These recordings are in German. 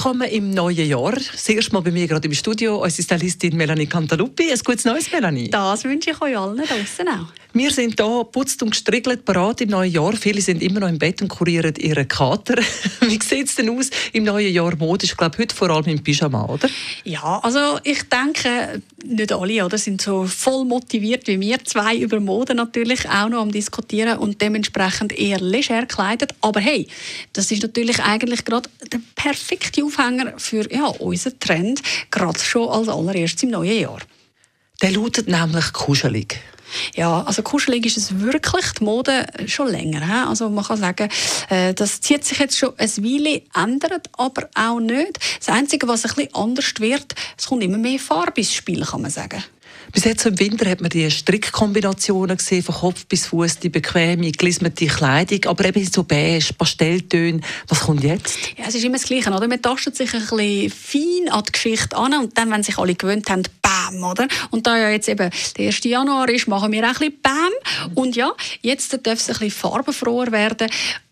Willkommen im neuen Jahr. Das erste Mal bei mir gerade im Studio unsere Stylistin Melanie Cantaluppi. Ein gutes Neues, Melanie. Das wünsche ich euch allen draußen auch. Wir sind hier putzt und gestriegelt parat im neuen Jahr. Viele sind immer noch im Bett und kurieren ihren Kater. Wie sieht es denn aus im neuen Jahr Mode? Ich glaube, heute vor allem im Pyjama, oder? Ja, also ich denke, nicht alle oder, sind so voll motiviert wie wir zwei über Mode natürlich auch noch am diskutieren und dementsprechend eher leger gekleidet. Aber hey, das ist natürlich eigentlich gerade der perfekte Aufhänger für ja, unseren Trend, gerade schon als allererstes im neuen Jahr. Der lautet nämlich kuschelig. Ja, also kuschelig ist es wirklich, die Mode schon länger. He? Also man kann sagen, äh, das zieht sich jetzt schon ein Weile, ändert aber auch nicht. Das Einzige, was ein bisschen anders wird, es kommt immer mehr Farbe ins Spiel, kann man sagen. Bis jetzt im Winter hat man die Strickkombinationen gesehen, von Kopf bis Fuß, die bequeme, gelismete Kleidung, aber eben so beige, Pastelltöne. Was kommt jetzt? Ja, es ist immer das Gleiche, oder? Man tastet sich ein bisschen fein an die Geschichte an und dann, wenn sich alle gewöhnt haben, Bam, oder? Und da ja jetzt eben der 1. Januar ist, machen wir auch ein bisschen Bam. Und ja, jetzt darf es ein bisschen farbenfroher werden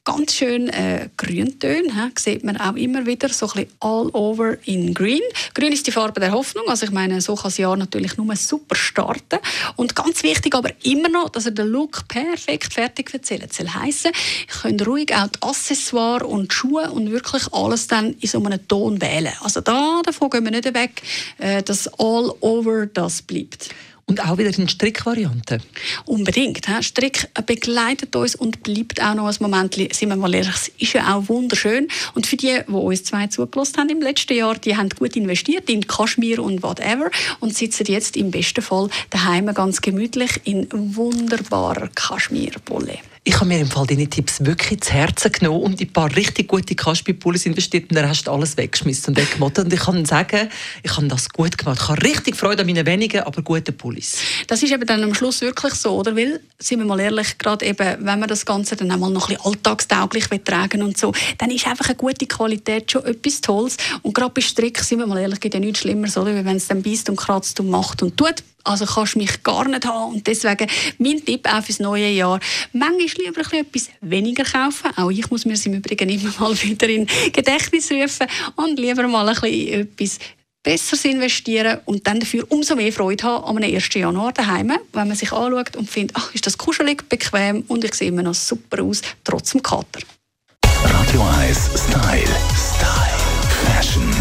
ganz schön äh, Grüntöne. He, sieht man auch immer wieder, so ein all over in green. Grün ist die Farbe der Hoffnung. Also ich meine, so kann das Jahr natürlich nur super starten. Und ganz wichtig aber immer noch, dass er den Look perfekt fertig erzählt soll heissen. Ich könnt ruhig auch die Accessoires und die Schuhe und wirklich alles dann in so einem Ton wählen. Also da, davon gehen wir nicht weg, äh, dass all over das bleibt. Und auch wieder in Strickvariante. Unbedingt. He? Strick begleitet uns und bleibt auch noch ein Moment, sind wir mal ehrlich, es ist ja auch wunderschön. Und für die, die uns zwei zugelassen haben im letzten Jahr, die haben gut investiert in Kaschmir und whatever und sitzen jetzt im besten Fall daheim ganz gemütlich in wunderbarer Kaschmirwolle. Ich habe mir im Fall deine Tipps wirklich zu Herzen genommen und in ein paar richtig gute Kaschmirpullis investiert und dann hast du alles weggeschmissen und weggemottet. Und ich kann sagen, ich habe das gut gemacht. Ich habe richtig Freude an meinen wenigen, aber guten Pullis. Das ist eben dann am Schluss wirklich so, oder? Weil, sind wir mal ehrlich, gerade eben, wenn man das Ganze dann einmal noch ein bisschen alltagstauglich tragen und so, dann ist einfach eine gute Qualität schon etwas Tolles. Und gerade bei Strick, sind wir mal ehrlich, gibt ja nichts Schlimmeres, oder? Wenn es dann beißt und kratzt und macht und tut. Also kannst du mich gar nicht haben. Und deswegen mein Tipp auch fürs neue Jahr. Manchmal lieber etwas weniger kaufen. Auch ich muss mir es im Übrigen immer mal wieder in Gedächtnis rufen. Und lieber mal ein bisschen etwas Besseres investieren und dann dafür umso mehr Freude haben am 1. Januar daheim, wenn man sich anschaut und findet, ach, ist das kuschelig, bequem und ich sehe immer noch super aus, trotz dem Kater. Radio 1 Style. Style. Fashion.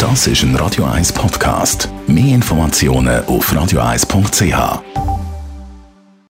Das ist ein Radio 1 Podcast. Mehr Informationen auf radio1.ch.